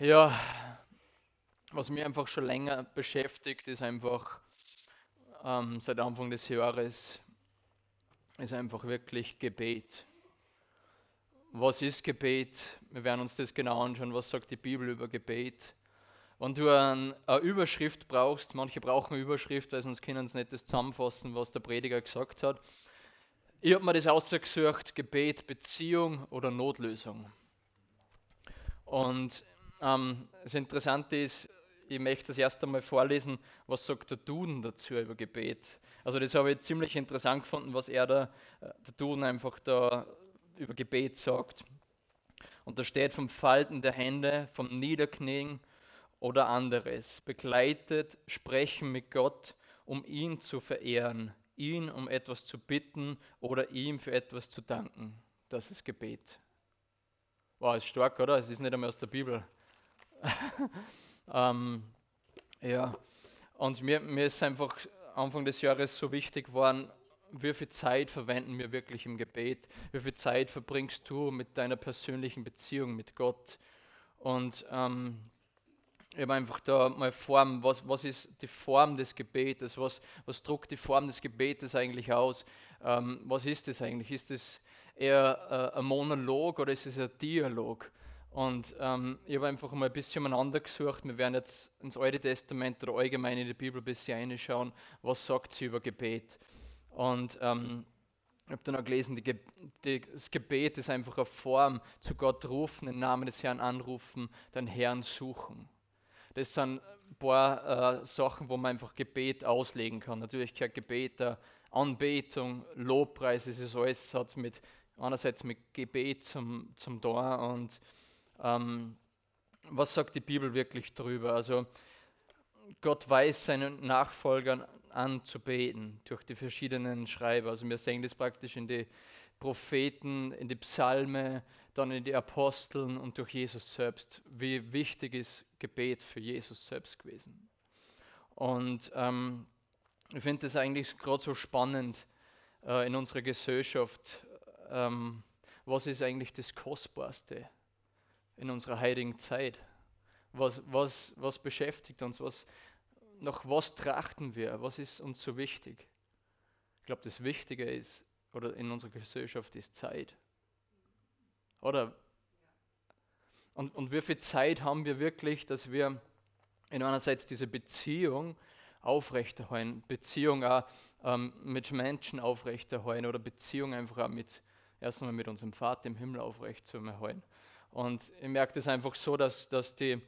Ja, was mich einfach schon länger beschäftigt, ist einfach ähm, seit Anfang des Jahres, ist einfach wirklich Gebet. Was ist Gebet? Wir werden uns das genau anschauen. Was sagt die Bibel über Gebet? Wenn du ein, eine Überschrift brauchst, manche brauchen Überschrift, weil sonst können sie nicht das zusammenfassen, was der Prediger gesagt hat. Ich habe mir das ausgesucht, Gebet, Beziehung oder Notlösung. Und ähm, das Interessante ist, ich möchte das erst einmal vorlesen, was sagt der Duden dazu über Gebet. Also das habe ich ziemlich interessant gefunden, was er da, äh, der Duden einfach da über Gebet sagt. Und da steht vom Falten der Hände, vom Niederknien oder anderes, begleitet Sprechen mit Gott, um ihn zu verehren, ihn um etwas zu bitten oder ihm für etwas zu danken. Das ist Gebet. Wow, ist stark, oder? Es ist nicht einmal aus der Bibel. ähm, ja, und mir, mir ist einfach Anfang des Jahres so wichtig geworden, wie viel Zeit verwenden wir wirklich im Gebet? Wie viel Zeit verbringst du mit deiner persönlichen Beziehung mit Gott? Und ähm, ich habe einfach da mal Form, was, was ist die Form des Gebetes? Was, was druckt die Form des Gebetes eigentlich aus? Ähm, was ist das eigentlich? Ist es eher äh, ein Monolog oder ist es ein Dialog? Und ähm, ich habe einfach mal ein bisschen umeinander gesucht. Wir werden jetzt ins Alte Testament oder allgemein in die Bibel ein bisschen reinschauen, was sagt sie über Gebet. Und ähm, ich habe dann auch gelesen, die die, das Gebet ist einfach eine Form, zu Gott rufen, den Namen des Herrn anrufen, den Herrn suchen. Das sind ein paar äh, Sachen, wo man einfach Gebet auslegen kann. Natürlich gehört Gebet, äh, Anbetung, Lobpreis, es ist alles hat mit, einerseits mit Gebet zum, zum Tor und ähm, was sagt die Bibel wirklich darüber? Also Gott weiß seinen Nachfolgern anzubeten durch die verschiedenen Schreiber. Also wir sehen das praktisch in die Propheten, in die Psalme, dann in die Aposteln und durch Jesus selbst. Wie wichtig ist Gebet für Jesus selbst gewesen. Und ähm, ich finde das eigentlich gerade so spannend äh, in unserer Gesellschaft. Ähm, was ist eigentlich das Kostbarste? In unserer heiligen Zeit? Was, was, was beschäftigt uns? Was, nach was trachten wir? Was ist uns so wichtig? Ich glaube, das Wichtige ist, oder in unserer Gesellschaft ist Zeit. Oder? Und, und wie viel Zeit haben wir wirklich, dass wir in einerseits diese Beziehung aufrechterhalten, Beziehung auch ähm, mit Menschen aufrechterhalten oder Beziehung einfach auch mit, erst einmal mit unserem Vater im Himmel aufrechtzuerhalten. Und ich merke das einfach so, dass, dass die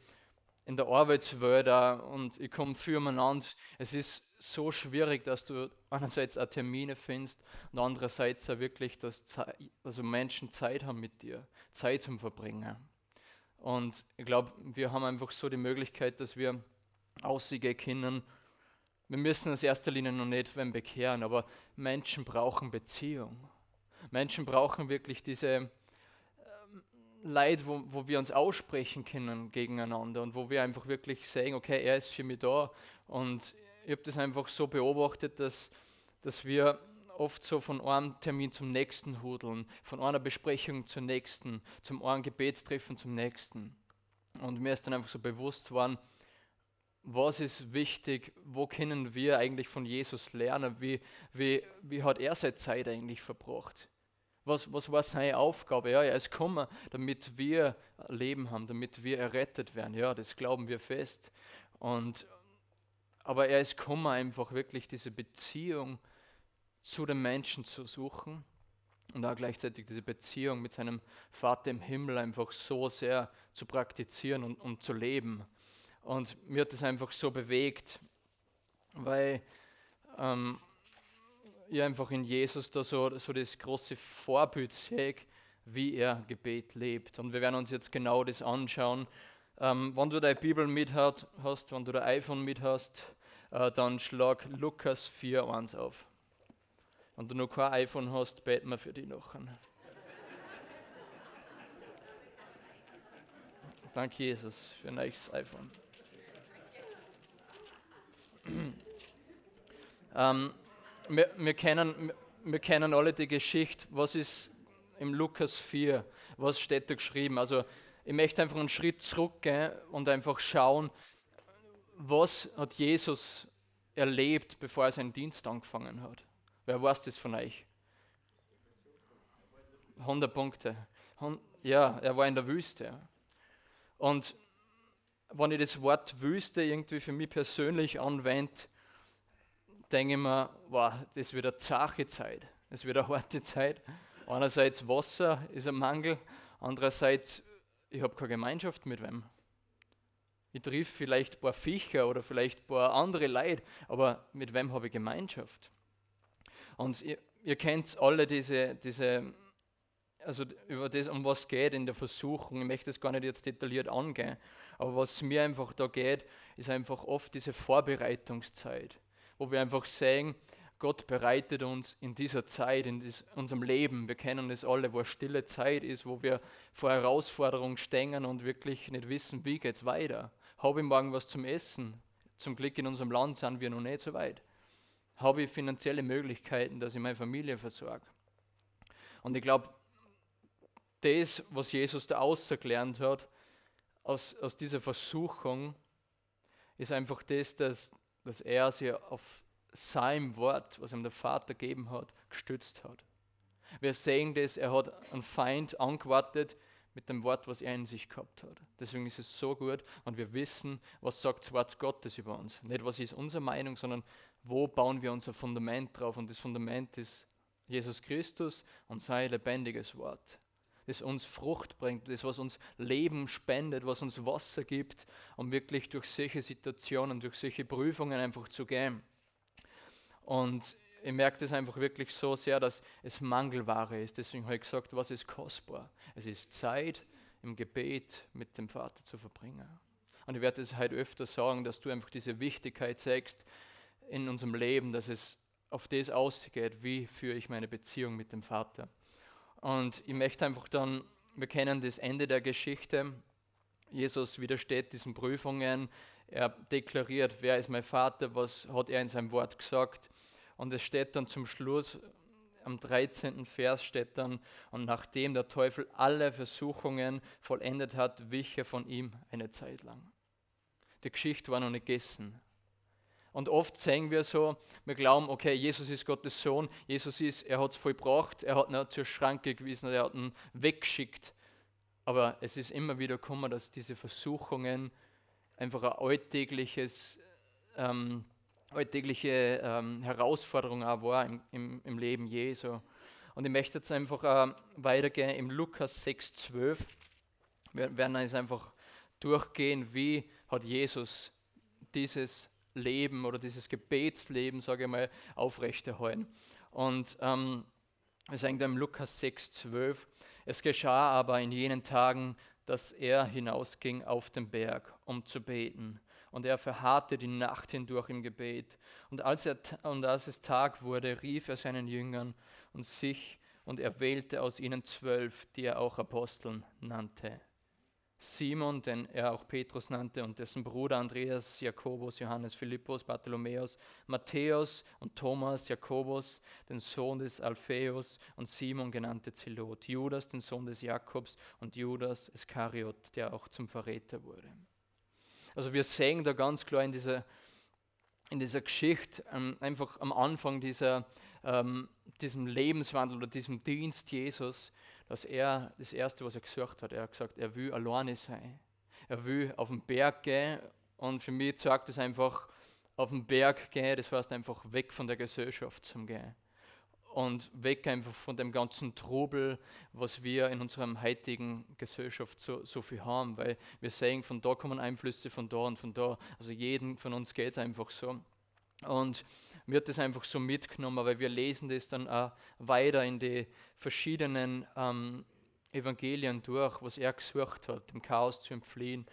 in der Arbeitswelt und ich komme viel umeinander, es ist so schwierig, dass du einerseits auch Termine findest und andererseits auch wirklich, dass Zeit, also Menschen Zeit haben mit dir, Zeit zum Verbringen. Und ich glaube, wir haben einfach so die Möglichkeit, dass wir aussehen können. Wir müssen in erster Linie noch nicht wenn bekehren, aber Menschen brauchen Beziehung. Menschen brauchen wirklich diese, Leid, wo, wo wir uns aussprechen können gegeneinander und wo wir einfach wirklich sagen, okay, er ist für mich da. Und ich habe das einfach so beobachtet, dass, dass wir oft so von einem Termin zum nächsten hudeln, von einer Besprechung zur nächsten, zum einen Gebetstreffen zum nächsten. Und mir ist dann einfach so bewusst worden, was ist wichtig, wo können wir eigentlich von Jesus lernen, wie, wie, wie hat er seine Zeit eigentlich verbracht. Was, was war seine Aufgabe? Ja, er ist gekommen, damit wir Leben haben, damit wir errettet werden. Ja, das glauben wir fest. Und, aber er ist gekommen, einfach wirklich diese Beziehung zu den Menschen zu suchen und auch gleichzeitig diese Beziehung mit seinem Vater im Himmel einfach so sehr zu praktizieren und, und zu leben. Und mir hat das einfach so bewegt, weil ähm, ich einfach in Jesus da so, so das große Vorbild sehe, wie er Gebet lebt. Und wir werden uns jetzt genau das anschauen. Ähm, wenn du deine Bibel mit hast, wenn du dein iPhone mit hast, äh, dann schlag Lukas 4,1 auf. Wenn du noch kein iPhone hast, beten wir für dich noch. Danke, Jesus, für ein neues iPhone. ähm, wir, wir, kennen, wir kennen alle die Geschichte, was ist im Lukas 4, was steht da geschrieben? Also ich möchte einfach einen Schritt zurückgehen und einfach schauen, was hat Jesus erlebt, bevor er seinen Dienst angefangen hat. Wer weiß das von euch? 100 Punkte. Ja, er war in der Wüste. Und wenn ich das Wort Wüste irgendwie für mich persönlich anwende, denke ich mir, wow, das wird eine zache Zeit, das wird eine harte Zeit. Einerseits Wasser ist ein Mangel, andererseits, ich habe keine Gemeinschaft mit wem. Ich triff vielleicht ein paar Viecher oder vielleicht ein paar andere Leute, aber mit wem habe ich Gemeinschaft? Und ihr, ihr kennt alle diese, diese, also über das, um was geht in der Versuchung. Ich möchte das gar nicht jetzt detailliert angehen, aber was mir einfach da geht, ist einfach oft diese Vorbereitungszeit, wo wir einfach sehen, Gott bereitet uns in dieser Zeit, in unserem Leben, wir kennen es alle, wo stille Zeit ist, wo wir vor Herausforderungen stehen und wirklich nicht wissen, wie geht es weiter. Habe ich morgen was zum Essen? Zum Glück in unserem Land sind wir noch nicht so weit. Habe ich finanzielle Möglichkeiten, dass ich meine Familie versorge? Und ich glaube, das, was Jesus da ausgelernt hat, aus, aus dieser Versuchung, ist einfach das, dass, dass er sich auf sein Wort, was ihm der Vater gegeben hat, gestützt hat. Wir sehen das, er hat einen Feind angewartet mit dem Wort, was er in sich gehabt hat. Deswegen ist es so gut und wir wissen, was sagt das Wort Gottes über uns. Nicht, was ist unsere Meinung, sondern wo bauen wir unser Fundament drauf. Und das Fundament ist Jesus Christus und sein lebendiges Wort das uns Frucht bringt, das, was uns Leben spendet, was uns Wasser gibt, um wirklich durch solche Situationen, durch solche Prüfungen einfach zu gehen. Und ich merke das einfach wirklich so sehr, dass es Mangelware ist. Deswegen habe ich gesagt, was ist kostbar? Es ist Zeit im Gebet mit dem Vater zu verbringen. Und ich werde es heute öfter sagen, dass du einfach diese Wichtigkeit zeigst in unserem Leben, dass es auf das ausgeht, wie führe ich meine Beziehung mit dem Vater. Und ich möchte einfach dann, wir kennen das Ende der Geschichte. Jesus widersteht diesen Prüfungen. Er deklariert, wer ist mein Vater, was hat er in seinem Wort gesagt. Und es steht dann zum Schluss, am 13. Vers steht dann, und nachdem der Teufel alle Versuchungen vollendet hat, wich er von ihm eine Zeit lang. Die Geschichte war noch nicht gegessen. Und oft sehen wir so, wir glauben, okay, Jesus ist Gottes Sohn, Jesus ist, er hat es vollbracht, er hat ihn zur Schranke gewiesen, er hat ihn weggeschickt. Aber es ist immer wieder gekommen, dass diese Versuchungen einfach ein alltägliches ähm, alltägliche ähm, Herausforderung auch war im, im, im, Leben Jesu. Und ich möchte jetzt einfach äh, weitergehen im Lukas 6,12. Wir werden jetzt einfach durchgehen, wie hat Jesus dieses Leben oder dieses Gebetsleben, sage ich mal, aufrechterhalten. Und ähm, sagen da im Lukas 6,12, es geschah aber in jenen Tagen, dass er hinausging auf den Berg, um zu beten und er verharrte die Nacht hindurch im Gebet. Und als, er, und als es Tag wurde, rief er seinen Jüngern und sich und er wählte aus ihnen zwölf, die er auch Aposteln nannte. Simon, den er auch Petrus nannte, und dessen Bruder Andreas, Jakobus, Johannes, Philippus, Bartholomäus, Matthäus und Thomas, Jakobus, den Sohn des Alpheus und Simon genannte Zelot, Judas, den Sohn des Jakobs und Judas Iskariot, der auch zum Verräter wurde. Also wir sehen da ganz klar in dieser, in dieser Geschichte, ähm, einfach am Anfang dieser, ähm, diesem Lebenswandel oder diesem Dienst Jesus, dass er das Erste, was er gesagt hat, er hat gesagt, er will alleine sein. Er will auf den Berg gehen und für mich sagt es einfach, auf den Berg gehen, das heißt einfach weg von der Gesellschaft zum Gehen und weg einfach von dem ganzen Trubel, was wir in unserer heutigen Gesellschaft so, so viel haben, weil wir sehen, von da kommen Einflüsse, von da und von da. Also jeden von uns geht es einfach so. Und mir hat das einfach so mitgenommen, weil wir lesen das dann auch weiter in die verschiedenen ähm, Evangelien durch, was er gesucht hat, dem Chaos zu entfliehen,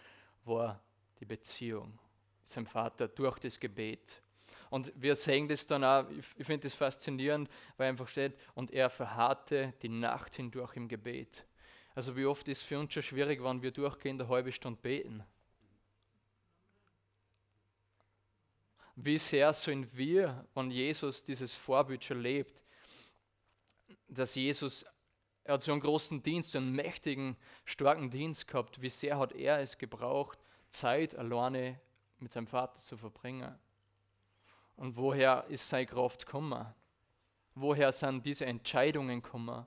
war die Beziehung mit seinem Vater durch das Gebet. Und wir sehen das dann auch, ich finde das faszinierend, weil einfach steht, und er verharrte die Nacht hindurch im Gebet. Also wie oft ist es für uns schon schwierig, wenn wir durchgehend eine halbe Stunde beten. Wie sehr sollen wir, wenn Jesus dieses Vorbild schon lebt, dass Jesus er hat so einen großen Dienst, so einen mächtigen, starken Dienst gehabt. Wie sehr hat er es gebraucht, Zeit alleine mit seinem Vater zu verbringen? Und woher ist seine Kraft gekommen? Woher sind diese Entscheidungen gekommen,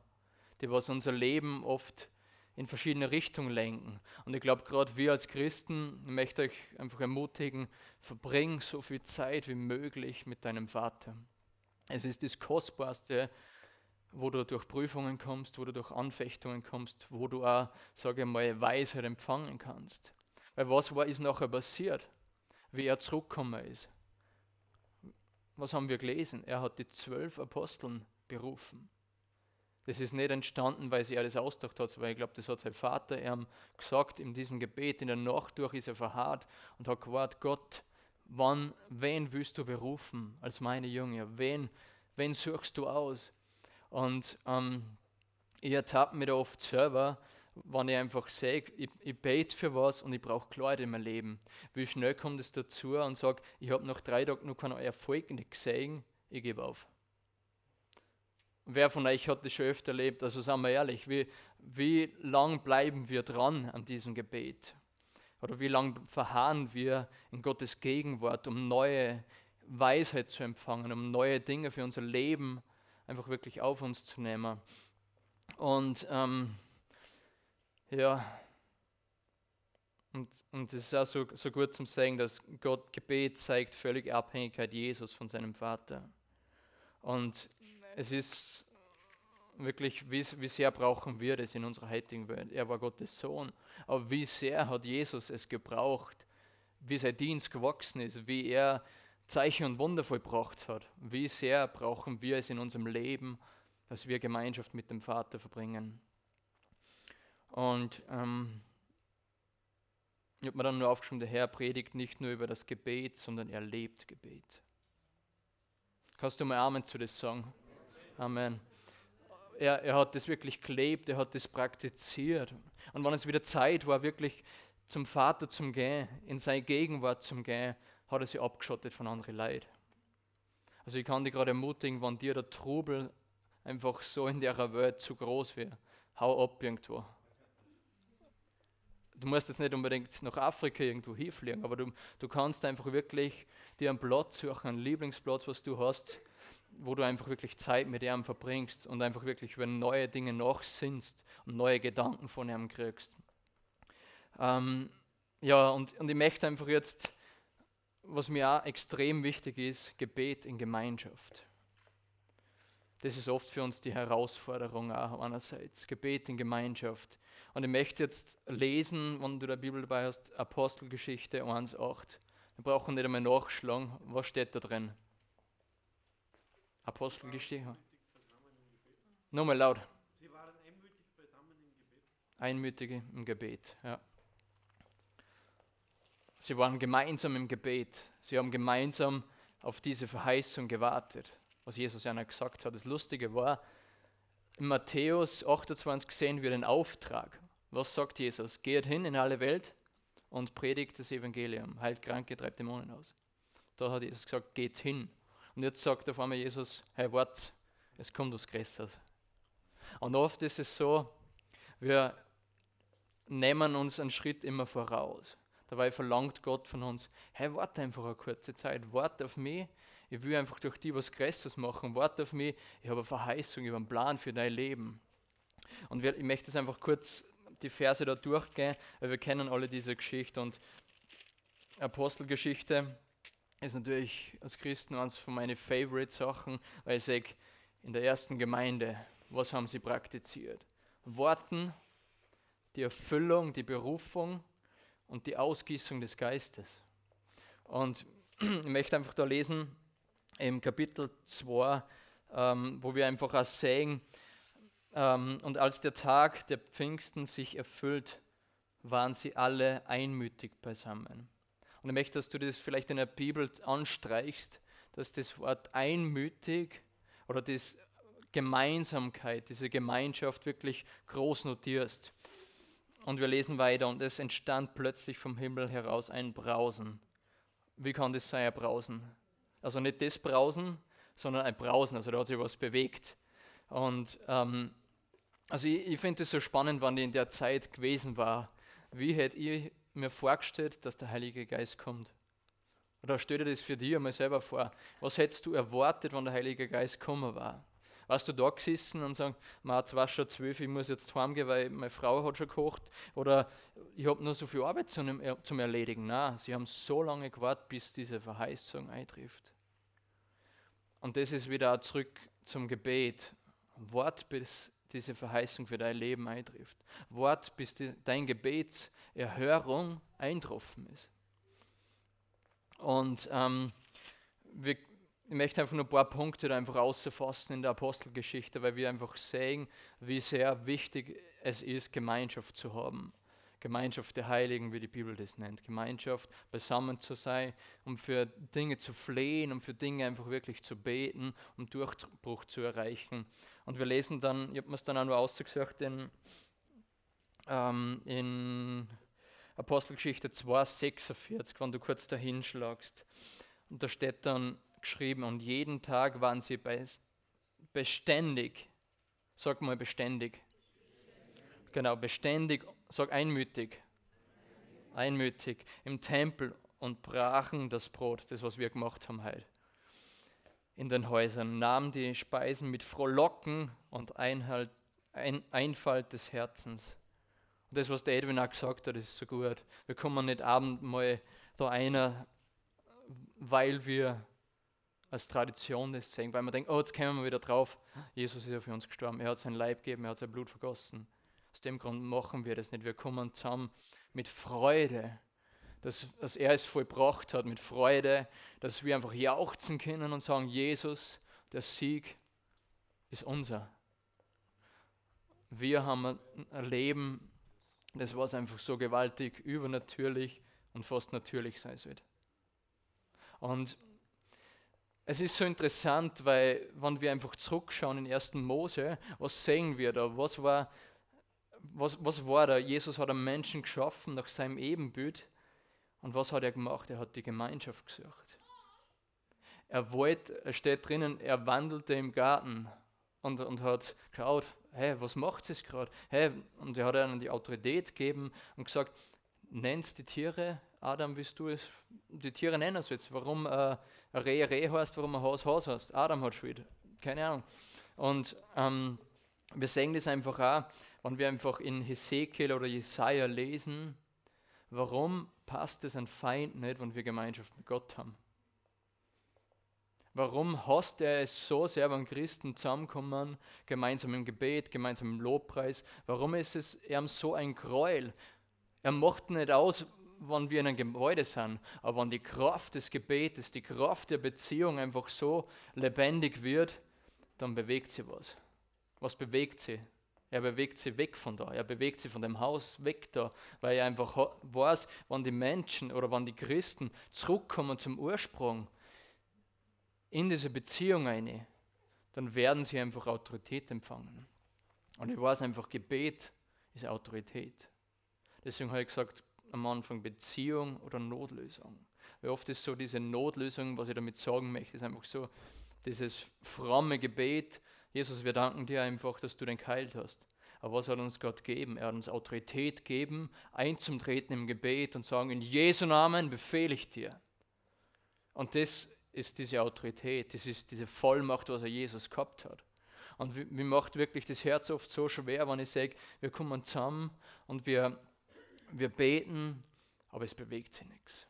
die was unser Leben oft in verschiedene Richtungen lenken? Und ich glaube, gerade wir als Christen, ich möchte euch einfach ermutigen, verbring so viel Zeit wie möglich mit deinem Vater. Es ist das Kostbarste, wo du durch Prüfungen kommst, wo du durch Anfechtungen kommst, wo du auch, sage ich mal, Weisheit empfangen kannst. Weil was war, ist nachher passiert, wie er zurückgekommen ist? Was haben wir gelesen? Er hat die zwölf Aposteln berufen. Das ist nicht entstanden, weil sie alles ausgedacht hat, weil ich glaube, das hat sein Vater ihm gesagt in diesem Gebet. In der Nacht durch ist er verharrt und hat gewartet, Gott, wann, wen willst du berufen als meine Jünger? Wen, wen suchst du aus? Und ähm, ich ertappe mich da oft selber, wenn ich einfach sehe, ich, ich bete für was und ich brauche Klarheit in meinem Leben. Wie schnell kommt es dazu und sage, ich habe nach drei Tagen noch keinen Erfolg nicht gesehen, ich gebe auf. Wer von euch hat das schon öfter erlebt? Also sagen wir ehrlich, wie, wie lang bleiben wir dran an diesem Gebet? Oder wie lange verharren wir in Gottes Gegenwart, um neue Weisheit zu empfangen, um neue Dinge für unser Leben einfach wirklich auf uns zu nehmen? Und ähm, ja, und, und es ist auch so, so gut zum Sagen, dass Gott Gebet zeigt völlige Abhängigkeit Jesus von seinem Vater. Und es ist wirklich, wie, wie sehr brauchen wir das in unserer heutigen Welt? Er war Gottes Sohn. Aber wie sehr hat Jesus es gebraucht, wie sein Dienst gewachsen ist, wie er Zeichen und Wunder vollbracht hat. Wie sehr brauchen wir es in unserem Leben, dass wir Gemeinschaft mit dem Vater verbringen. Und ähm, ich habe mir dann nur aufgeschrieben, der Herr predigt nicht nur über das Gebet, sondern er lebt Gebet. Kannst du mal Amen zu das sagen? Amen. Er, er hat das wirklich gelebt, er hat das praktiziert. Und wenn es wieder Zeit war, wirklich zum Vater zum Gehen, in seine Gegenwart zum Gehen, hat er sich abgeschottet von anderen Leid. Also ich kann dich gerade ermutigen, wenn dir der Trubel einfach so in der Welt zu groß wird, hau ab irgendwo. Du musst jetzt nicht unbedingt nach Afrika irgendwo hinfliegen, aber du, du kannst einfach wirklich dir einen Platz suchen, einen Lieblingsplatz, was du hast, wo du einfach wirklich Zeit mit ihm verbringst und einfach wirklich über neue Dinge nachsinnst und neue Gedanken von ihm kriegst. Ähm, ja, und, und ich möchte einfach jetzt, was mir auch extrem wichtig ist, Gebet in Gemeinschaft. Das ist oft für uns die Herausforderung auch einerseits. Gebet in Gemeinschaft. Und ich möchte jetzt lesen, wenn du der Bibel dabei hast, Apostelgeschichte 1,8. Wir brauchen nicht einmal nachschlagen. Was steht da drin? Apostelgeschichte. Nochmal laut. Sie waren einmütig beisammen im Gebet. Einmütige im Gebet, ja. Sie waren gemeinsam im Gebet. Sie haben gemeinsam auf diese Verheißung gewartet, was Jesus einer gesagt hat. Das Lustige war, in Matthäus 28 sehen wir den Auftrag. Was sagt Jesus? Geht hin in alle Welt und predigt das Evangelium, heilt Kranke, treibt Dämonen aus. Da hat Jesus gesagt, geht hin. Und jetzt sagt auf einmal Jesus, hey, wart, es kommt was Größeres. Und oft ist es so, wir nehmen uns einen Schritt immer voraus. Dabei verlangt Gott von uns, hey, warte einfach eine kurze Zeit, warte auf mich. Ich will einfach durch die was Größeres machen. Warte auf mich. Ich habe eine Verheißung, ich habe einen Plan für dein Leben. Und ich möchte es einfach kurz die Verse da durchgehen, weil wir kennen alle diese Geschichte und Apostelgeschichte ist natürlich als Christen eines von meinen Favorite-Sachen, weil ich sage, in der ersten Gemeinde, was haben sie praktiziert? Worten, die Erfüllung, die Berufung und die Ausgießung des Geistes. Und ich möchte einfach da lesen im Kapitel 2, ähm, wo wir einfach auch sehen, ähm, und als der Tag der Pfingsten sich erfüllt, waren sie alle einmütig beisammen. Und ich möchte, dass du das vielleicht in der Bibel anstreichst, dass das Wort einmütig oder das Gemeinsamkeit, diese Gemeinschaft wirklich groß notierst. Und wir lesen weiter und es entstand plötzlich vom Himmel heraus ein Brausen. Wie kann das sein, ein Brausen? Also nicht das Brausen, sondern ein Brausen, also da hat sich was bewegt. Und ähm, Also ich, ich finde es so spannend, wann ich in der Zeit gewesen war. Wie hätte ich mir vorgestellt, dass der Heilige Geist kommt? Oder stell dir das für dich einmal selber vor. Was hättest du erwartet, wenn der Heilige Geist gekommen war? Warst du da gesessen und sagst, jetzt war schon zwölf, ich muss jetzt heimgehen, weil meine Frau hat schon gekocht? Oder ich habe nur so viel Arbeit zum, zum Erledigen. Nein, sie haben so lange gewartet, bis diese Verheißung eintrifft. Und das ist wieder zurück zum Gebet. Wart, bis diese Verheißung für dein Leben eintrifft. Wart, bis die, dein Gebetserhörung eintroffen ist. Und ähm, wir, ich möchte einfach nur ein paar Punkte da einfach auszufassen in der Apostelgeschichte, weil wir einfach sehen, wie sehr wichtig es ist, Gemeinschaft zu haben. Gemeinschaft der Heiligen, wie die Bibel das nennt. Gemeinschaft, beisammen zu sein, um für Dinge zu flehen, um für Dinge einfach wirklich zu beten, um Durchbruch zu erreichen. Und wir lesen dann, ich habe mir es dann auch nur ausgesucht, in, ähm, in Apostelgeschichte 2, 46, wenn du kurz dahin schlagst. Und da steht dann geschrieben, und jeden Tag waren sie bei, beständig, sag mal beständig, genau, beständig, sag einmütig, einmütig im Tempel und brachen das Brot, das was wir gemacht haben heute in den Häusern, nahmen die Speisen mit Frohlocken und Einhalt, ein, Einfalt des Herzens. Und das, was der Edwin auch gesagt hat, ist so gut. Wir kommen nicht abend mal da einer, weil wir als Tradition das sehen, weil wir denken, oh, jetzt kommen wir wieder drauf, Jesus ist ja für uns gestorben, er hat sein Leib gegeben, er hat sein Blut vergossen. Aus dem Grund machen wir das nicht. Wir kommen zusammen mit Freude dass, dass er es vollbracht hat mit Freude, dass wir einfach jauchzen können und sagen, Jesus, der Sieg ist unser. Wir haben ein Leben, das war einfach so gewaltig, übernatürlich und fast natürlich sein sollte. Und es ist so interessant, weil wenn wir einfach zurückschauen in 1. Mose, was sehen wir da? Was war, was, was war da? Jesus hat einen Menschen geschaffen nach seinem Ebenbild und was hat er gemacht? Er hat die Gemeinschaft gesucht. Er wollte, es steht drinnen, er wandelte im Garten und, und hat geschaut, hey, was macht es gerade? Hey, und er hat ihnen die Autorität gegeben und gesagt, nennst die Tiere, Adam, willst du es, die Tiere nennen es jetzt. Warum äh, Reh Reh heißt, warum ein Haus Haus heißt. Adam hat Schuld, keine Ahnung. Und ähm, wir sehen das einfach auch, wenn wir einfach in Hesekiel oder Jesaja lesen, warum passt es ein Feind nicht, wenn wir Gemeinschaft mit Gott haben? Warum hasst er es so sehr, wenn Christen zusammenkommen, gemeinsam im Gebet, gemeinsam im Lobpreis? Warum ist es ihm so ein Gräuel? Er macht nicht aus, wenn wir in einem Gebäude sind, aber wenn die Kraft des Gebetes, die Kraft der Beziehung einfach so lebendig wird, dann bewegt sie was. Was bewegt sie? Er bewegt sie weg von da. Er bewegt sie von dem Haus weg da, weil er einfach weiß, wann die Menschen oder wann die Christen zurückkommen zum Ursprung in diese Beziehung eine, dann werden sie einfach Autorität empfangen. Und ich weiß einfach, Gebet ist Autorität. Deswegen habe ich gesagt, am Anfang Beziehung oder Notlösung. Weil oft ist so diese Notlösung, was ich damit sagen möchte, ist einfach so dieses fromme Gebet, Jesus, wir danken dir einfach, dass du den geheilt hast. Aber was hat uns Gott gegeben? Er hat uns Autorität gegeben, einzutreten im Gebet und sagen, in Jesu Namen befehle ich dir. Und das ist diese Autorität, das ist diese Vollmacht, was er Jesus gehabt hat. Und mir macht wirklich das Herz oft so schwer, wenn ich sage, wir kommen zusammen und wir, wir beten, aber es bewegt sich nichts.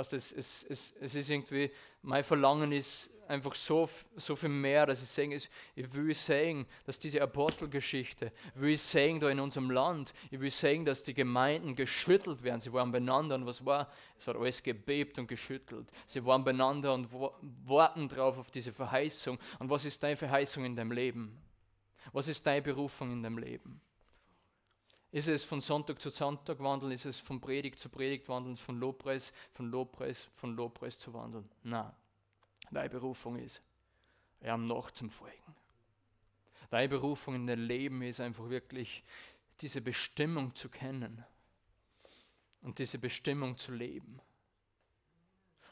Also es, es, es, es ist irgendwie, mein Verlangen ist einfach so, so viel mehr, dass ich sage, ich will sehen, dass diese Apostelgeschichte, ich will sehen da in unserem Land, ich will sehen, dass die Gemeinden geschüttelt werden. Sie waren beieinander und was war? Es hat alles gebebt und geschüttelt. Sie waren beieinander und warten drauf auf diese Verheißung. Und was ist deine Verheißung in deinem Leben? Was ist deine Berufung in deinem Leben? Ist es von Sonntag zu Sonntag wandeln? Ist es von Predigt zu Predigt wandeln? Von Lobpreis, von Lobpreis, von Lobpreis zu wandeln? Nein deine Berufung ist, ihm noch zum Folgen. Deine Berufung in dein Leben ist einfach wirklich diese Bestimmung zu kennen und diese Bestimmung zu leben.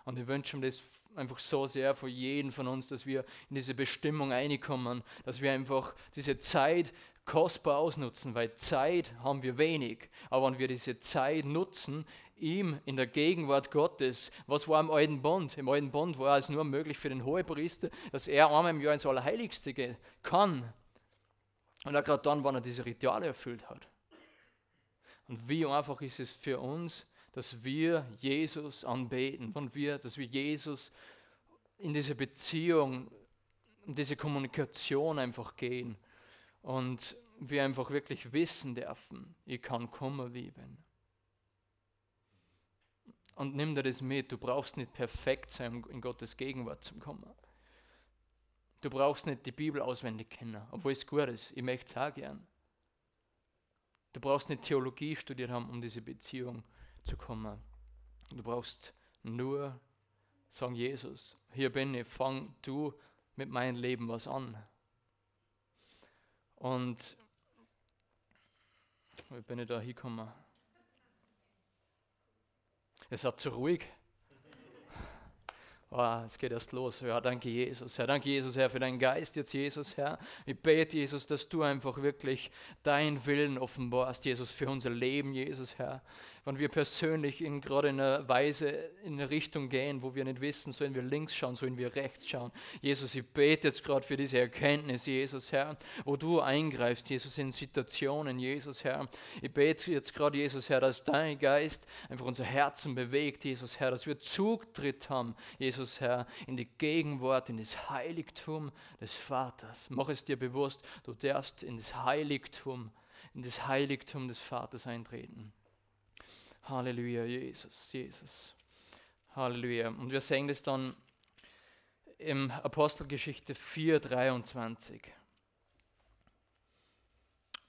Und ich wünsche mir das einfach so sehr für jeden von uns, dass wir in diese Bestimmung reinkommen, dass wir einfach diese Zeit kostbar ausnutzen, weil Zeit haben wir wenig. Aber wenn wir diese Zeit nutzen, ihm in der Gegenwart Gottes, was war im Alten Bund? Im Alten Bund war es nur möglich für den Hohepriester, dass er einmal im Jahr ins Allerheiligste gehen kann. Und auch gerade dann, wann er diese Rituale erfüllt hat. Und wie einfach ist es für uns, dass wir Jesus anbeten, und wir, dass wir Jesus in diese Beziehung, in diese Kommunikation einfach gehen und wir einfach wirklich wissen dürfen, ich kann kommen lieben. Und nimm dir das mit, du brauchst nicht perfekt sein, in Gottes Gegenwart zu kommen. Du brauchst nicht die Bibel auswendig kennen, obwohl es gut ist. Ich möchte es auch gern. Du brauchst nicht Theologie studiert haben, um diese Beziehung zu kommen. Du brauchst nur sagen, Jesus, hier bin ich, fang du mit meinem Leben was an. Und wie bin ich da hingekommen? Es hat zu ruhig. Oh, es geht erst los. Ja, danke Jesus, Herr. Danke Jesus, Herr, für deinen Geist jetzt, Jesus, Herr. Ich bete, Jesus, dass du einfach wirklich deinen Willen offenbarst, Jesus, für unser Leben, Jesus, Herr wenn wir persönlich in, gerade in einer Weise in eine Richtung gehen, wo wir nicht wissen, sollen wir links schauen, sollen wir rechts schauen. Jesus, ich bete jetzt gerade für diese Erkenntnis, Jesus, Herr, wo du eingreifst, Jesus, in Situationen, Jesus, Herr. Ich bete jetzt gerade, Jesus, Herr, dass dein Geist einfach unser Herzen bewegt, Jesus, Herr, dass wir Zugtritt haben, Jesus, Herr, in die Gegenwart, in das Heiligtum des Vaters. Mach es dir bewusst, du darfst in das Heiligtum, in das Heiligtum des Vaters eintreten. Halleluja, Jesus, Jesus. Halleluja. Und wir sehen das dann im Apostelgeschichte 4, 23.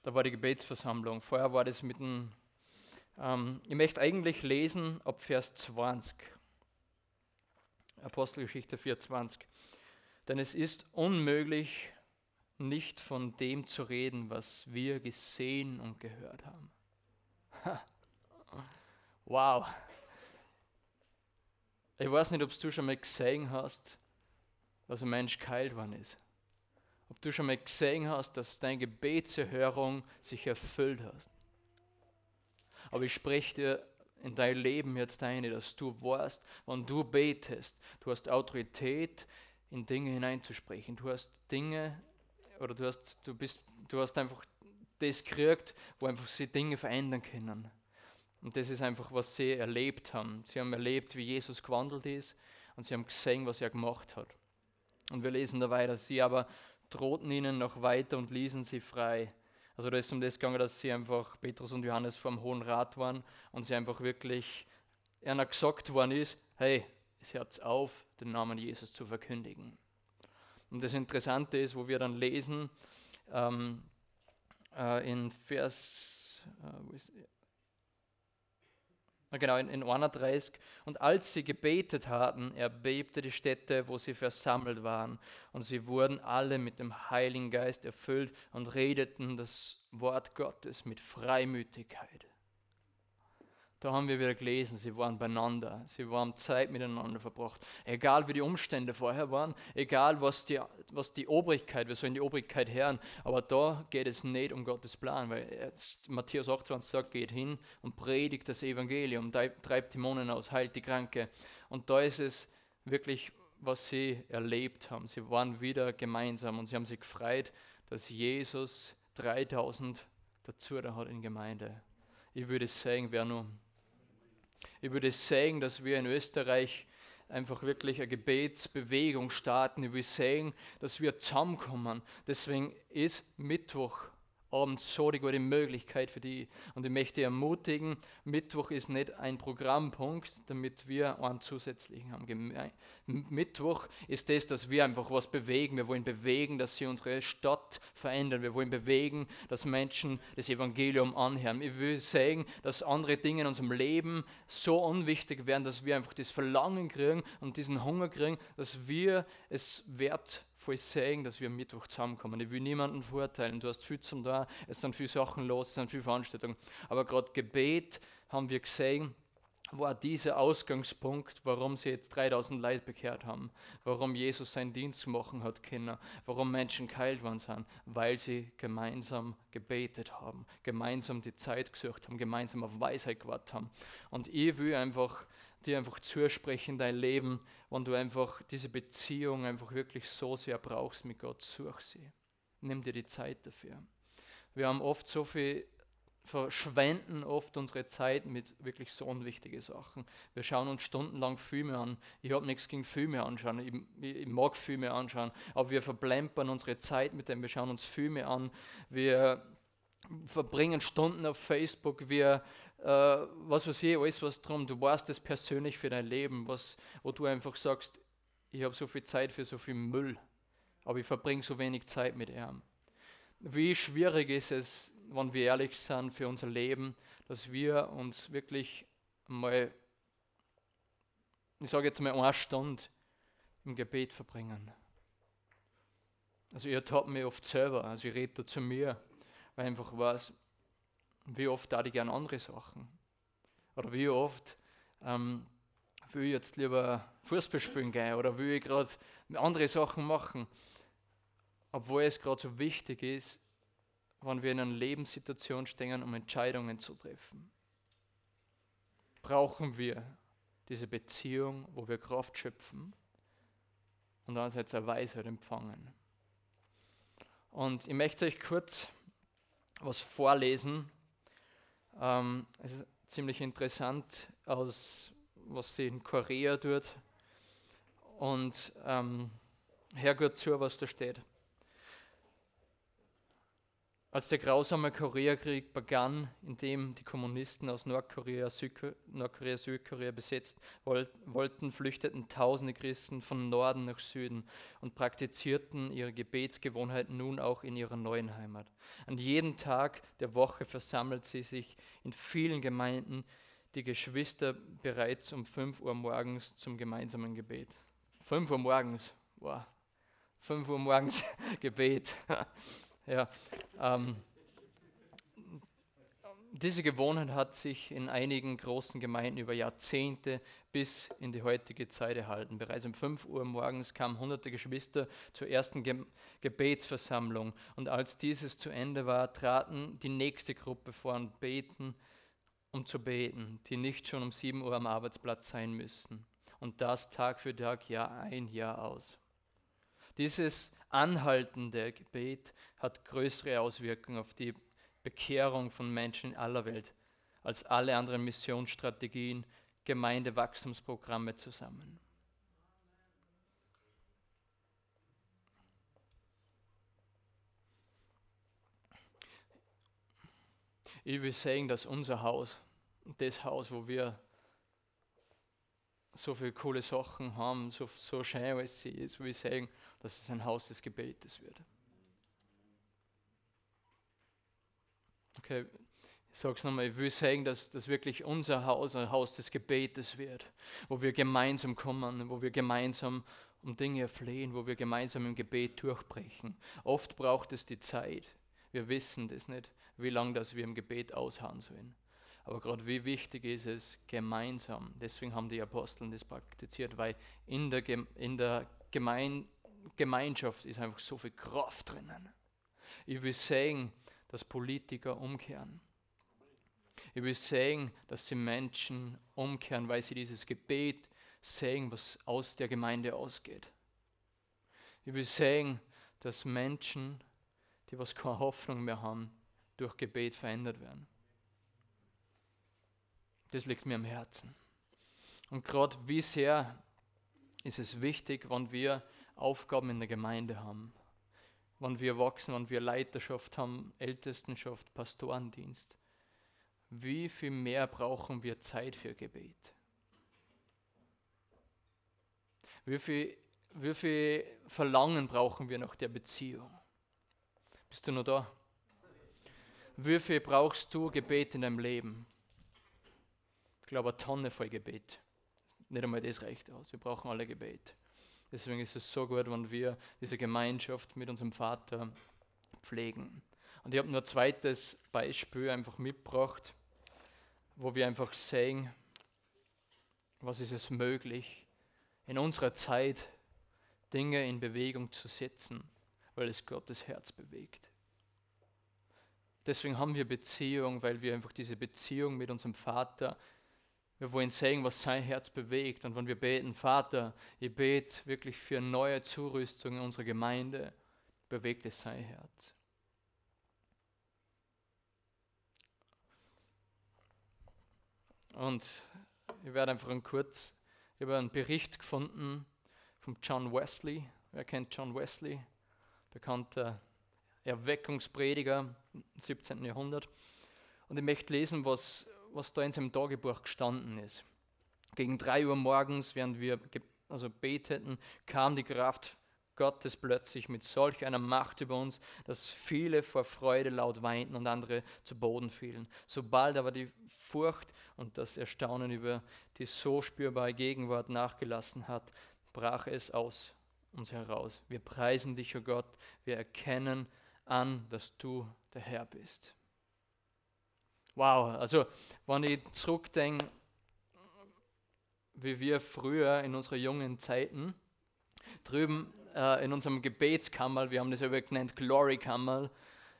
Da war die Gebetsversammlung. Vorher war das mit dem, ähm, ich möchte eigentlich lesen ab Vers 20. Apostelgeschichte 4, 20. Denn es ist unmöglich, nicht von dem zu reden, was wir gesehen und gehört haben. Ha. Wow. Ich weiß nicht, ob du schon mal gesehen hast, was ein Mensch geheilt worden ist. Ob du schon mal gesehen hast, dass deine Gebetserhörung sich erfüllt hat. Aber ich spreche dir in dein Leben jetzt ein, dass du weißt, wenn du betest, du hast Autorität, in Dinge hineinzusprechen. Du hast Dinge, oder du hast, du bist, du hast einfach das gekriegt, wo einfach sie Dinge verändern können. Und das ist einfach, was sie erlebt haben. Sie haben erlebt, wie Jesus gewandelt ist und sie haben gesehen, was er gemacht hat. Und wir lesen da weiter, sie aber drohten ihnen noch weiter und ließen sie frei. Also da ist um das gegangen, dass sie einfach, Petrus und Johannes vom Hohen Rat waren und sie einfach wirklich, einer gesagt worden ist, hey, es hört auf, den Namen Jesus zu verkündigen. Und das Interessante ist, wo wir dann lesen, ähm, äh, in Vers, äh, Genau, in, in 31. Und als sie gebetet hatten, erbebte die Stätte, wo sie versammelt waren. Und sie wurden alle mit dem Heiligen Geist erfüllt und redeten das Wort Gottes mit Freimütigkeit. Da haben wir wieder gelesen, sie waren beieinander, sie haben Zeit miteinander verbracht. Egal wie die Umstände vorher waren, egal was die, was die Obrigkeit, wir sollen die Obrigkeit hören, aber da geht es nicht um Gottes Plan, weil jetzt Matthäus 28 sagt, geht hin und predigt das Evangelium, treibt Dämonen aus, heilt die Kranke. Und da ist es wirklich, was sie erlebt haben. Sie waren wieder gemeinsam und sie haben sich gefreut, dass Jesus 3000 dazu hat in Gemeinde. Ich würde sagen, wer nur ich würde sagen, dass wir in Österreich einfach wirklich eine Gebetsbewegung starten. Ich will sagen, dass wir zusammenkommen. Deswegen ist Mittwoch Abend so die gute Möglichkeit für die. Und ich möchte ermutigen, Mittwoch ist nicht ein Programmpunkt, damit wir einen zusätzlichen haben. Mittwoch ist das, dass wir einfach was bewegen. Wir wollen bewegen, dass sie unsere Stadt verändern. Wir wollen bewegen, dass Menschen das Evangelium anhören. Ich will sagen, dass andere Dinge in unserem Leben so unwichtig werden, dass wir einfach das Verlangen kriegen und diesen Hunger kriegen, dass wir es wert voll sehen, dass wir am Mittwoch zusammenkommen. Ich will niemanden verurteilen. Du hast viel zum da, es sind viele Sachen los, es sind viele Veranstaltungen. Aber gerade Gebet haben wir gesehen, war dieser Ausgangspunkt, warum sie jetzt 3000 Leute bekehrt haben, warum Jesus seinen Dienst machen hat können, warum Menschen geheilt worden sind, weil sie gemeinsam gebetet haben, gemeinsam die Zeit gesucht haben, gemeinsam auf Weisheit gewartet haben. Und ich will einfach dir einfach zusprechen, dein Leben, wenn du einfach diese Beziehung einfach wirklich so sehr brauchst mit Gott, such sie. Nimm dir die Zeit dafür. Wir haben oft so viel verschwenden oft unsere Zeit mit wirklich so unwichtigen Sachen. Wir schauen uns stundenlang Filme an. Ich habe nichts gegen Filme anschauen. Ich, ich, mag Filme anschauen. Aber wir verplempern unsere Zeit mit dem. Wir schauen uns Filme an. Wir verbringen Stunden auf Facebook. Wir, äh, was weiß ich, alles was drum. Du weißt das persönlich für dein Leben, was, wo du einfach sagst, ich habe so viel Zeit für so viel Müll. Aber ich verbringe so wenig Zeit mit ihm. Wie schwierig ist es, wenn wir ehrlich sind, für unser Leben, dass wir uns wirklich mal, ich sage jetzt mal eine Stunde im Gebet verbringen. Also ihr ertappe mich oft selber, also ich rede da zu mir, weil ich einfach weiß, wie oft da ich gerne andere Sachen. Oder wie oft ähm, will ich jetzt lieber Fußball spielen gehen oder will ich gerade andere Sachen machen, obwohl es gerade so wichtig ist, wenn wir in einer Lebenssituation stehen, um Entscheidungen zu treffen. Brauchen wir diese Beziehung, wo wir Kraft schöpfen und andererseits eine Weisheit empfangen. Und ich möchte euch kurz was vorlesen. Ähm, es ist ziemlich interessant, aus, was sie in Korea tut. Und ähm, hör gut zu, was da steht. Als der grausame Koreakrieg begann, in dem die Kommunisten aus Nordkorea, Südkorea, Nordkorea, Südkorea besetzt wollten, flüchteten tausende Christen von Norden nach Süden und praktizierten ihre Gebetsgewohnheiten nun auch in ihrer neuen Heimat. An jedem Tag der Woche versammelt sie sich in vielen Gemeinden die Geschwister bereits um 5 Uhr morgens zum gemeinsamen Gebet. 5 Uhr morgens, wow, 5 Uhr morgens Gebet. Ja, ähm, diese Gewohnheit hat sich in einigen großen Gemeinden über Jahrzehnte bis in die heutige Zeit erhalten. Bereits um 5 Uhr morgens kamen hunderte Geschwister zur ersten Ge Gebetsversammlung und als dieses zu Ende war, traten die nächste Gruppe vor und beten, um zu beten, die nicht schon um 7 Uhr am Arbeitsplatz sein müssten. Und das Tag für Tag, Jahr ein, Jahr aus. Dieses anhaltende Gebet hat größere Auswirkungen auf die Bekehrung von Menschen in aller Welt als alle anderen Missionsstrategien, Gemeindewachstumsprogramme zusammen. Ich will sagen, dass unser Haus, das Haus, wo wir so viele coole Sachen haben, so, so schön sie ist, will ich sagen, dass es ein Haus des Gebetes wird. Okay, ich sage es nochmal, ich will sagen, dass das wirklich unser Haus ein Haus des Gebetes wird, wo wir gemeinsam kommen, wo wir gemeinsam um Dinge flehen, wo wir gemeinsam im Gebet durchbrechen. Oft braucht es die Zeit. Wir wissen das nicht, wie lange das wir im Gebet ausharren sollen. Aber gerade wie wichtig ist es gemeinsam. Deswegen haben die Aposteln das praktiziert, weil in der, in der Gemein Gemeinschaft ist einfach so viel Kraft drinnen. Ich will sagen, dass Politiker umkehren. Ich will sagen, dass die Menschen umkehren, weil sie dieses Gebet sehen, was aus der Gemeinde ausgeht. Ich will sagen, dass Menschen, die was keine Hoffnung mehr haben, durch Gebet verändert werden. Das liegt mir am Herzen. Und gerade wie sehr ist es wichtig, wenn wir Aufgaben in der Gemeinde haben, wenn wir wachsen, wenn wir Leiterschaft haben, Ältestenschaft, Pastorendienst. Wie viel mehr brauchen wir Zeit für Gebet? Wie viel, wie viel Verlangen brauchen wir nach der Beziehung? Bist du noch da? Wie viel brauchst du Gebet in deinem Leben? glaube, eine Tonne voll Gebet. Nicht einmal das reicht aus. Wir brauchen alle Gebet. Deswegen ist es so gut, wenn wir diese Gemeinschaft mit unserem Vater pflegen. Und ich habe nur ein zweites Beispiel einfach mitgebracht, wo wir einfach sehen, was ist es möglich, in unserer Zeit Dinge in Bewegung zu setzen, weil es Gottes Herz bewegt. Deswegen haben wir Beziehung, weil wir einfach diese Beziehung mit unserem Vater, wir wollen sehen, was sein Herz bewegt. Und wenn wir beten, Vater, ich bete wirklich für neue Zurüstung in unserer Gemeinde, bewegt es sein Herz. Und ich werde einfach kurz über einen Bericht gefunden von John Wesley. Wer kennt John Wesley? Bekannter Erweckungsprediger im 17. Jahrhundert. Und ich möchte lesen, was, was da in seinem Tagebuch gestanden ist. Gegen drei Uhr morgens, während wir also beteten, kam die Kraft Gottes plötzlich mit solch einer Macht über uns, dass viele vor Freude laut weinten und andere zu Boden fielen. Sobald aber die Furcht und das Erstaunen über die so spürbare Gegenwart nachgelassen hat, brach es aus uns heraus. Wir preisen dich, o oh Gott, wir erkennen an, dass du der Herr bist. Wow, also wenn ich zurückdenke, wie wir früher in unseren jungen Zeiten drüben äh, in unserem Gebetskammer, wir haben das ja genannt Glory-Kammer,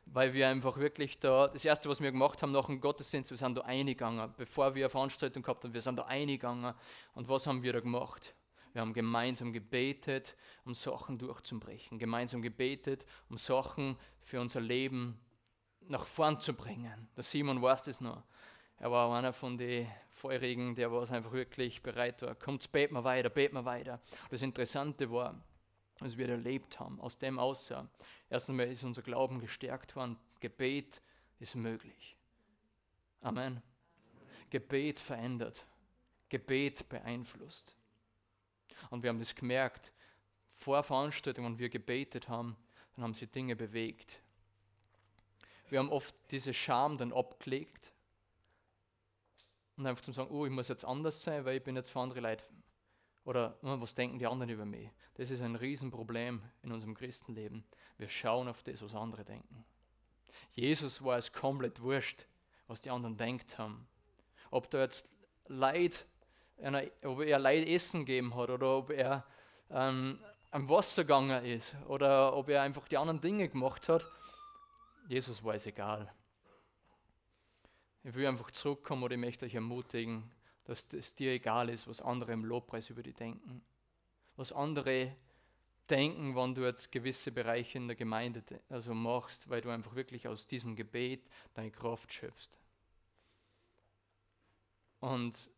weil wir einfach wirklich da, das erste, was wir gemacht haben nach dem Gottesdienst, wir sind da eingegangen, bevor wir eine Veranstaltung gehabt haben, wir sind da eingegangen. Und was haben wir da gemacht? Wir haben gemeinsam gebetet, um Sachen durchzubrechen, gemeinsam gebetet, um Sachen für unser Leben nach vorn zu bringen. Der Simon weiß das noch. Er war einer von den Feurigen, der war einfach wirklich bereit war. Kommt, beten wir weiter, beten wir weiter. Das Interessante war, was wir erlebt haben, aus dem aussah. Erstens mal ist unser Glauben gestärkt worden. Gebet ist möglich. Amen. Gebet verändert. Gebet beeinflusst. Und wir haben das gemerkt, vor Veranstaltungen, wenn wir gebetet haben, dann haben sie Dinge bewegt. Wir haben oft diese Scham dann abgelegt und einfach zu sagen, oh, ich muss jetzt anders sein, weil ich bin jetzt für andere Leute oder was denken die anderen über mich? Das ist ein Riesenproblem in unserem Christenleben. Wir schauen auf das, was andere denken. Jesus war es komplett wurscht, was die anderen denkt haben. Ob da jetzt Leid, ob er Leid Essen gegeben hat oder ob er ähm, am Wasser gegangen ist oder ob er einfach die anderen Dinge gemacht hat, Jesus war es egal. Ich will einfach zurückkommen oder ich möchte euch ermutigen, dass es dir egal ist, was andere im Lobpreis über dich denken. Was andere denken, wenn du jetzt gewisse Bereiche in der Gemeinde also machst, weil du einfach wirklich aus diesem Gebet deine Kraft schöpfst. Und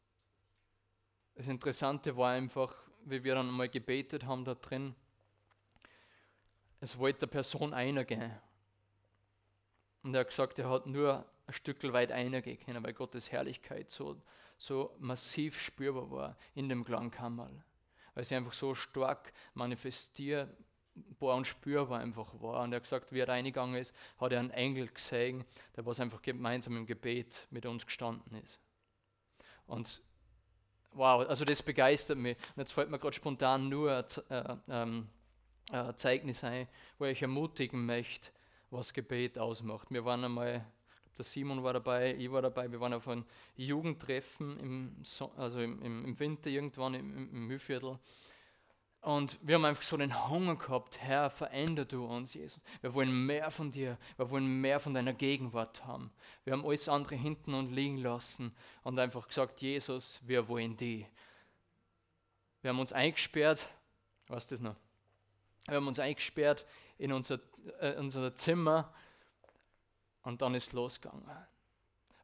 das Interessante war einfach, wie wir dann mal gebetet haben da drin, es wollte der Person einer gehen. Und er hat gesagt, er hat nur ein Stück weit eingehen können, weil Gottes Herrlichkeit so so massiv spürbar war in dem Klangkammerl, weil sie einfach so stark manifestierbar und spürbar einfach war. Und er hat gesagt, wie er reingegangen ist, hat er einen Engel gesehen, der was einfach gemeinsam im Gebet mit uns gestanden ist. Und wow, also das begeistert mich. Und jetzt fällt mir gerade spontan nur ein, äh, ähm, ein Zeugnis ein, wo ich ermutigen möchte, was Gebet ausmacht. Wir waren einmal der Simon war dabei, ich war dabei, wir waren auf einem Jugendtreffen im, so also im, im, Winter irgendwann im, im Mühlviertel. Und wir haben einfach so den Hunger gehabt, Herr, veränder du uns, Jesus. Wir wollen mehr von dir, wir wollen mehr von deiner Gegenwart haben. Wir haben alles andere hinten und liegen lassen und einfach gesagt, Jesus, wir wollen die. Wir haben uns eingesperrt, was ist das noch? Wir haben uns eingesperrt in unser, äh, unser Zimmer und dann ist losgegangen.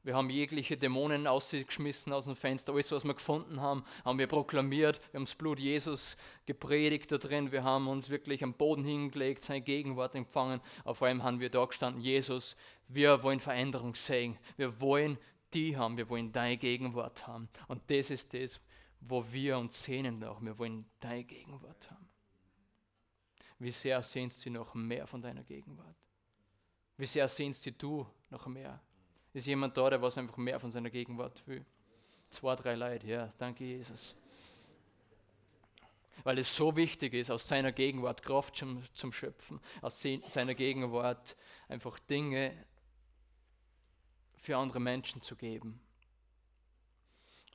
Wir haben jegliche Dämonen ausgeschmissen aus dem Fenster. Alles, was wir gefunden haben, haben wir proklamiert. Wir haben das Blut Jesus gepredigt da drin. Wir haben uns wirklich am Boden hingelegt, seine Gegenwart empfangen. Auf allem haben wir da gestanden, Jesus, wir wollen Veränderung sehen. Wir wollen die haben, wir wollen deine Gegenwart haben. Und das ist das, wo wir uns sehnen nach. Wir wollen deine Gegenwart haben. Wie sehr sehnst du noch mehr von deiner Gegenwart? Wie sehr sehnst du noch mehr? Ist jemand da, der was einfach mehr von seiner Gegenwart will? Zwei, drei Leute, ja, danke Jesus. Weil es so wichtig ist, aus seiner Gegenwart Kraft zum, zum Schöpfen, aus seiner Gegenwart einfach Dinge für andere Menschen zu geben.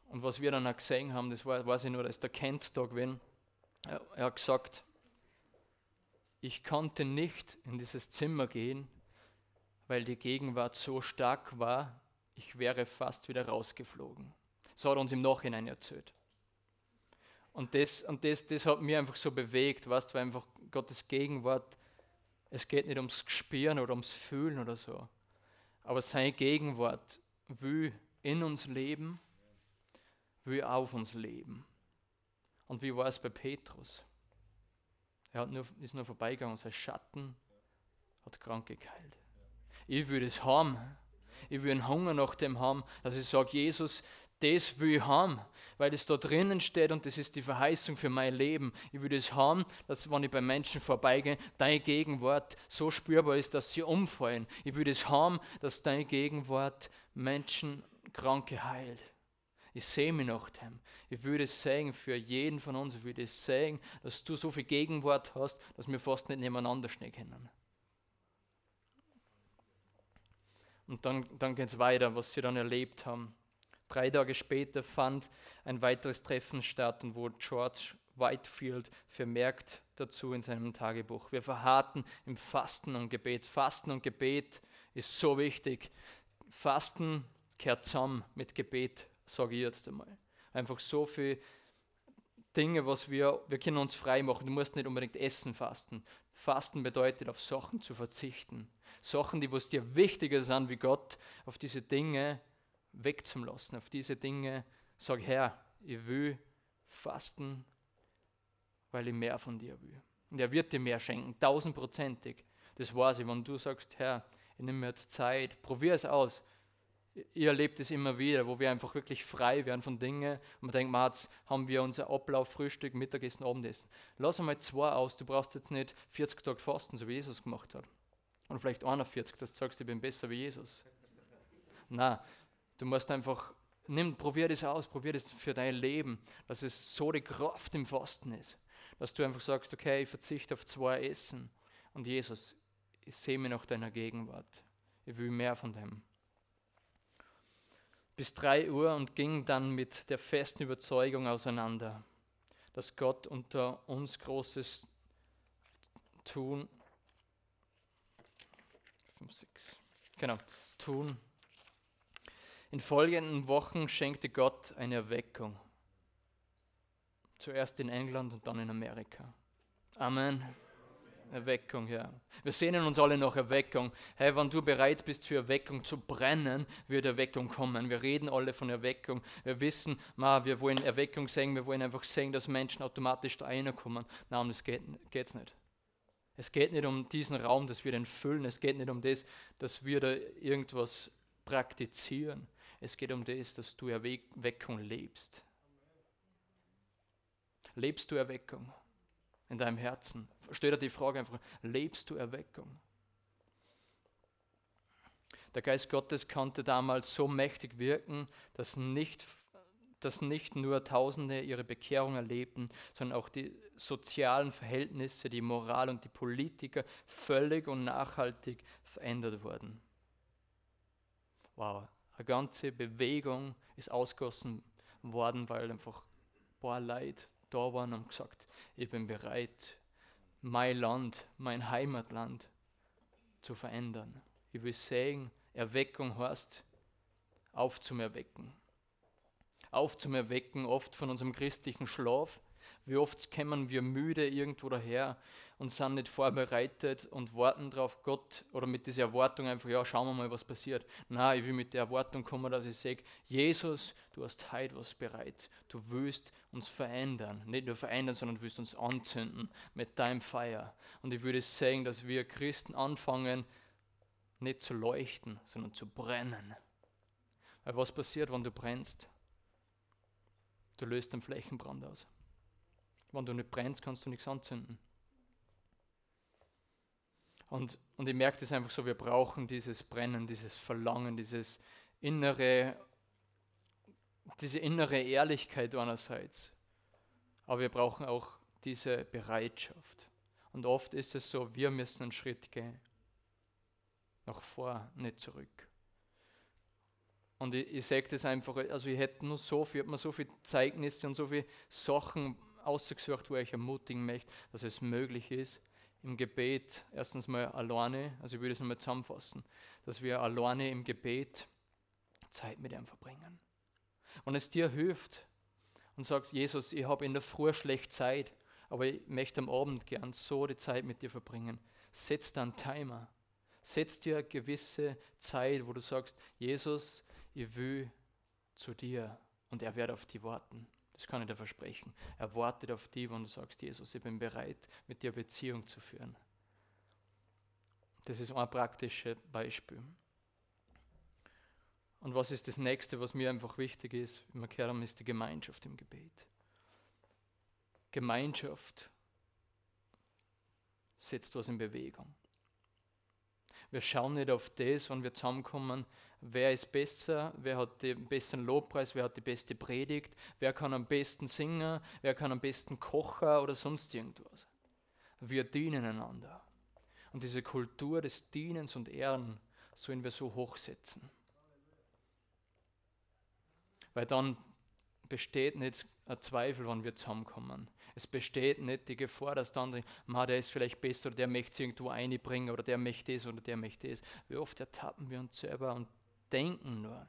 Und was wir dann auch gesehen haben, das war, weiß ich nur, da ist der Kent-Tag gewesen. Er, er hat gesagt, ich konnte nicht in dieses Zimmer gehen, weil die Gegenwart so stark war, ich wäre fast wieder rausgeflogen. So hat er uns im Nachhinein erzählt. Und das, und das, das hat mich einfach so bewegt, weißt, weil einfach Gottes Gegenwart, es geht nicht ums Spüren oder ums Fühlen oder so, aber seine Gegenwart will in uns leben, will auf uns leben. Und wie war es bei Petrus? Er hat nur, ist nur vorbeigegangen, sein Schatten hat Kranke geheilt. Ich will das haben. Ich will einen Hunger nach dem haben, dass ich sage, Jesus, das will ich haben, weil das da drinnen steht und das ist die Verheißung für mein Leben. Ich will das haben, dass wenn ich bei Menschen vorbeigehe, deine Gegenwart so spürbar ist, dass sie umfallen. Ich will das haben, dass deine Gegenwart Menschen Kranke heilt. Ich sehe mich nach dem. Ich würde sagen für jeden von uns, ich würde sagen, dass du so viel Gegenwart hast, dass wir fast nicht nebeneinander stehen können. Und dann, dann geht es weiter, was sie dann erlebt haben. Drei Tage später fand ein weiteres Treffen statt und wo George Whitefield vermerkt dazu in seinem Tagebuch. Wir verharrten im Fasten und Gebet. Fasten und Gebet ist so wichtig. Fasten kehrt zusammen mit Gebet, sage ich jetzt einmal. Einfach so viele Dinge, was wir, wir können uns frei machen. Du musst nicht unbedingt essen fasten. Fasten bedeutet, auf Sachen zu verzichten. Sachen, die was dir wichtiger sind wie Gott, auf diese Dinge wegzulassen. Auf diese Dinge sag Herr, ich will fasten, weil ich mehr von dir will. Und er wird dir mehr schenken, tausendprozentig. Das weiß ich, wenn du sagst, Herr, ich nehme mir jetzt Zeit, probier es aus. Ihr erlebt es immer wieder, wo wir einfach wirklich frei werden von Dingen und man denkt, jetzt haben wir unser Ablauf, Frühstück, Mittagessen, Abendessen. Lass einmal zwei aus, du brauchst jetzt nicht 40 Tage fasten, so wie Jesus gemacht hat. Und vielleicht 41, dass du sagst, ich bin besser wie Jesus. Na, du musst einfach, nimm, probier das aus, probier das für dein Leben, dass es so die Kraft im Fasten ist. Dass du einfach sagst, okay, ich verzichte auf zwei Essen. Und Jesus, ich sehe mich nach deiner Gegenwart. Ich will mehr von dem bis drei Uhr und ging dann mit der festen Überzeugung auseinander, dass Gott unter uns Großes tun, fünf, sechs, genau, tun. In folgenden Wochen schenkte Gott eine Erweckung. Zuerst in England und dann in Amerika. Amen. Erweckung, ja. Wir sehnen uns alle nach Erweckung. Hey, wenn du bereit bist für Erweckung zu brennen, wird Erweckung kommen. Wir reden alle von Erweckung. Wir wissen, ma, wir wollen Erweckung sehen, wir wollen einfach sehen, dass Menschen automatisch da reinkommen. Nein, das geht geht's nicht. Es geht nicht um diesen Raum, dass wir den füllen. Es geht nicht um das, dass wir da irgendwas praktizieren. Es geht um das, dass du Erweckung lebst. Lebst du Erweckung? In deinem Herzen? Stell dir die Frage einfach, lebst du Erweckung? Der Geist Gottes konnte damals so mächtig wirken, dass nicht, dass nicht nur Tausende ihre Bekehrung erlebten, sondern auch die sozialen Verhältnisse, die Moral und die Politiker völlig und nachhaltig verändert wurden. Wow, eine ganze Bewegung ist ausgossen worden, weil einfach ein paar Leute da waren und gesagt, ich bin bereit, mein Land, mein Heimatland zu verändern. Ich will sagen, Erweckung heißt, aufzumerwecken. Aufzumerwecken, oft von unserem christlichen Schlaf, wie oft kommen wir müde irgendwo daher und sind nicht vorbereitet und warten darauf, Gott, oder mit dieser Erwartung einfach, ja, schauen wir mal, was passiert. Nein, ich will mit der Erwartung kommen, dass ich sage, Jesus, du hast heute was bereit. Du willst uns verändern. Nicht nur verändern, sondern du willst uns anzünden mit deinem Feuer. Und ich würde sagen, dass wir Christen anfangen, nicht zu leuchten, sondern zu brennen. Weil was passiert, wenn du brennst? Du löst den Flächenbrand aus. Wenn du nicht brennst, kannst du nichts anzünden. Und, und ich merke das einfach so, wir brauchen dieses Brennen, dieses Verlangen, dieses innere, diese innere Ehrlichkeit einerseits. Aber wir brauchen auch diese Bereitschaft. Und oft ist es so, wir müssen einen Schritt gehen. Nach vor, nicht zurück. Und ich, ich sage das einfach, also ich hätte nur so viel, ich mir so viele Zeugnisse und so viele Sachen ausgesucht, wo ich ermutigen möchte, dass es möglich ist, im Gebet erstens mal alleine, also ich würde es nochmal zusammenfassen, dass wir alleine im Gebet Zeit mit ihm verbringen. Und es dir hilft und sagst, Jesus, ich habe in der Früh schlecht Zeit, aber ich möchte am Abend gern so die Zeit mit dir verbringen. Setz da einen Timer. Setz dir eine gewisse Zeit, wo du sagst, Jesus, ich will zu dir und er wird auf dich warten. Das kann ich dir versprechen. Er wartet auf dich, wenn du sagst, Jesus, ich bin bereit, mit dir Beziehung zu führen. Das ist ein praktisches Beispiel. Und was ist das nächste, was mir einfach wichtig ist, wie wir gehört haben, ist die Gemeinschaft im Gebet. Gemeinschaft setzt was in Bewegung. Wir schauen nicht auf das, wenn wir zusammenkommen, wer ist besser, wer hat den besten Lobpreis, wer hat die beste Predigt, wer kann am besten singen, wer kann am besten kochen oder sonst irgendwas. Wir dienen einander. Und diese Kultur des Dienens und Ehren sollen wir so hochsetzen. Weil dann besteht nicht ein Zweifel, wann wir zusammenkommen. Es besteht nicht die Gefahr, dass andere, Ma, der ist vielleicht besser oder der möchte es irgendwo einbringen oder der möchte das oder der möchte das. Wie oft ertappen wir uns selber und denken nur.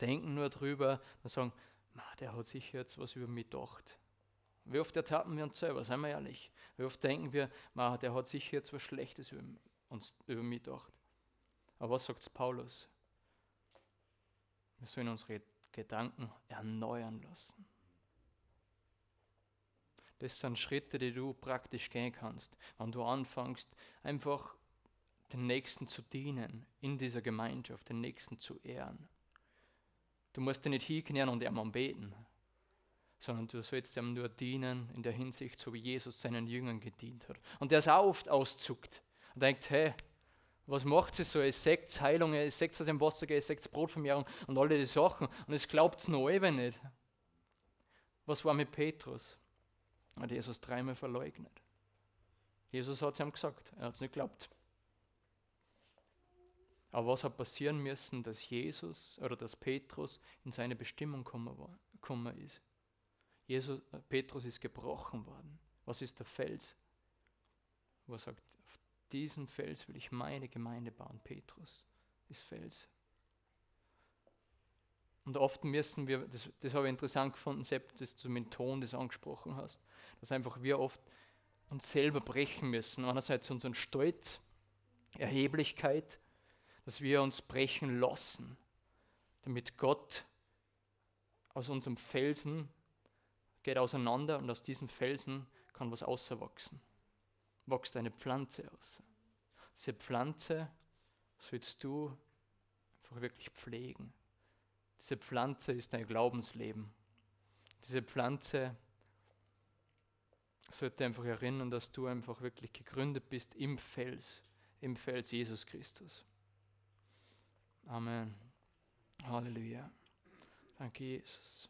Denken nur drüber und sagen, Ma, der hat sicher jetzt was über mich gedacht. Wie oft ertappen wir uns selber, seien wir ehrlich. Wie oft denken wir, Ma, der hat sicher jetzt was Schlechtes über, uns, über mich gedacht. Aber was sagt Paulus? Wir sollen unsere Gedanken erneuern lassen. Das sind Schritte, die du praktisch gehen kannst, wenn du anfängst, einfach den Nächsten zu dienen, in dieser Gemeinschaft, den Nächsten zu ehren. Du musst dir nicht hingehen und ihm anbeten, sondern du sollst ihm nur dienen in der Hinsicht, so wie Jesus seinen Jüngern gedient hat. Und der es auch oft auszuckt und denkt, hey, was macht sie so? Es sagt Heilung, es sagt was im Wasser es sagt Brotvermehrung und alle die Sachen. Und es glaubt es noch eben nicht. Was war mit Petrus? Hat Jesus dreimal verleugnet. Jesus hat es ihm gesagt, er hat es nicht geglaubt. Aber was hat passieren müssen, dass Jesus oder dass Petrus in seine Bestimmung gekommen ist? Jesus, äh, Petrus ist gebrochen worden. Was ist der Fels? Wo er sagt, auf diesen Fels will ich meine Gemeinde bauen. Petrus ist Fels. Und oft müssen wir, das, das habe ich interessant gefunden, selbst dass du mit dem Ton das angesprochen hast, dass einfach wir oft uns selber brechen müssen. Einerseits unseren Stolz, Erheblichkeit, dass wir uns brechen lassen, damit Gott aus unserem Felsen geht auseinander und aus diesem Felsen kann was außerwachsen. Wächst eine Pflanze aus. Diese Pflanze sollst du einfach wirklich pflegen. Diese Pflanze ist dein Glaubensleben. Diese Pflanze sollte einfach erinnern, dass du einfach wirklich gegründet bist im Fels, im Fels Jesus Christus. Amen. Halleluja. Danke, Jesus.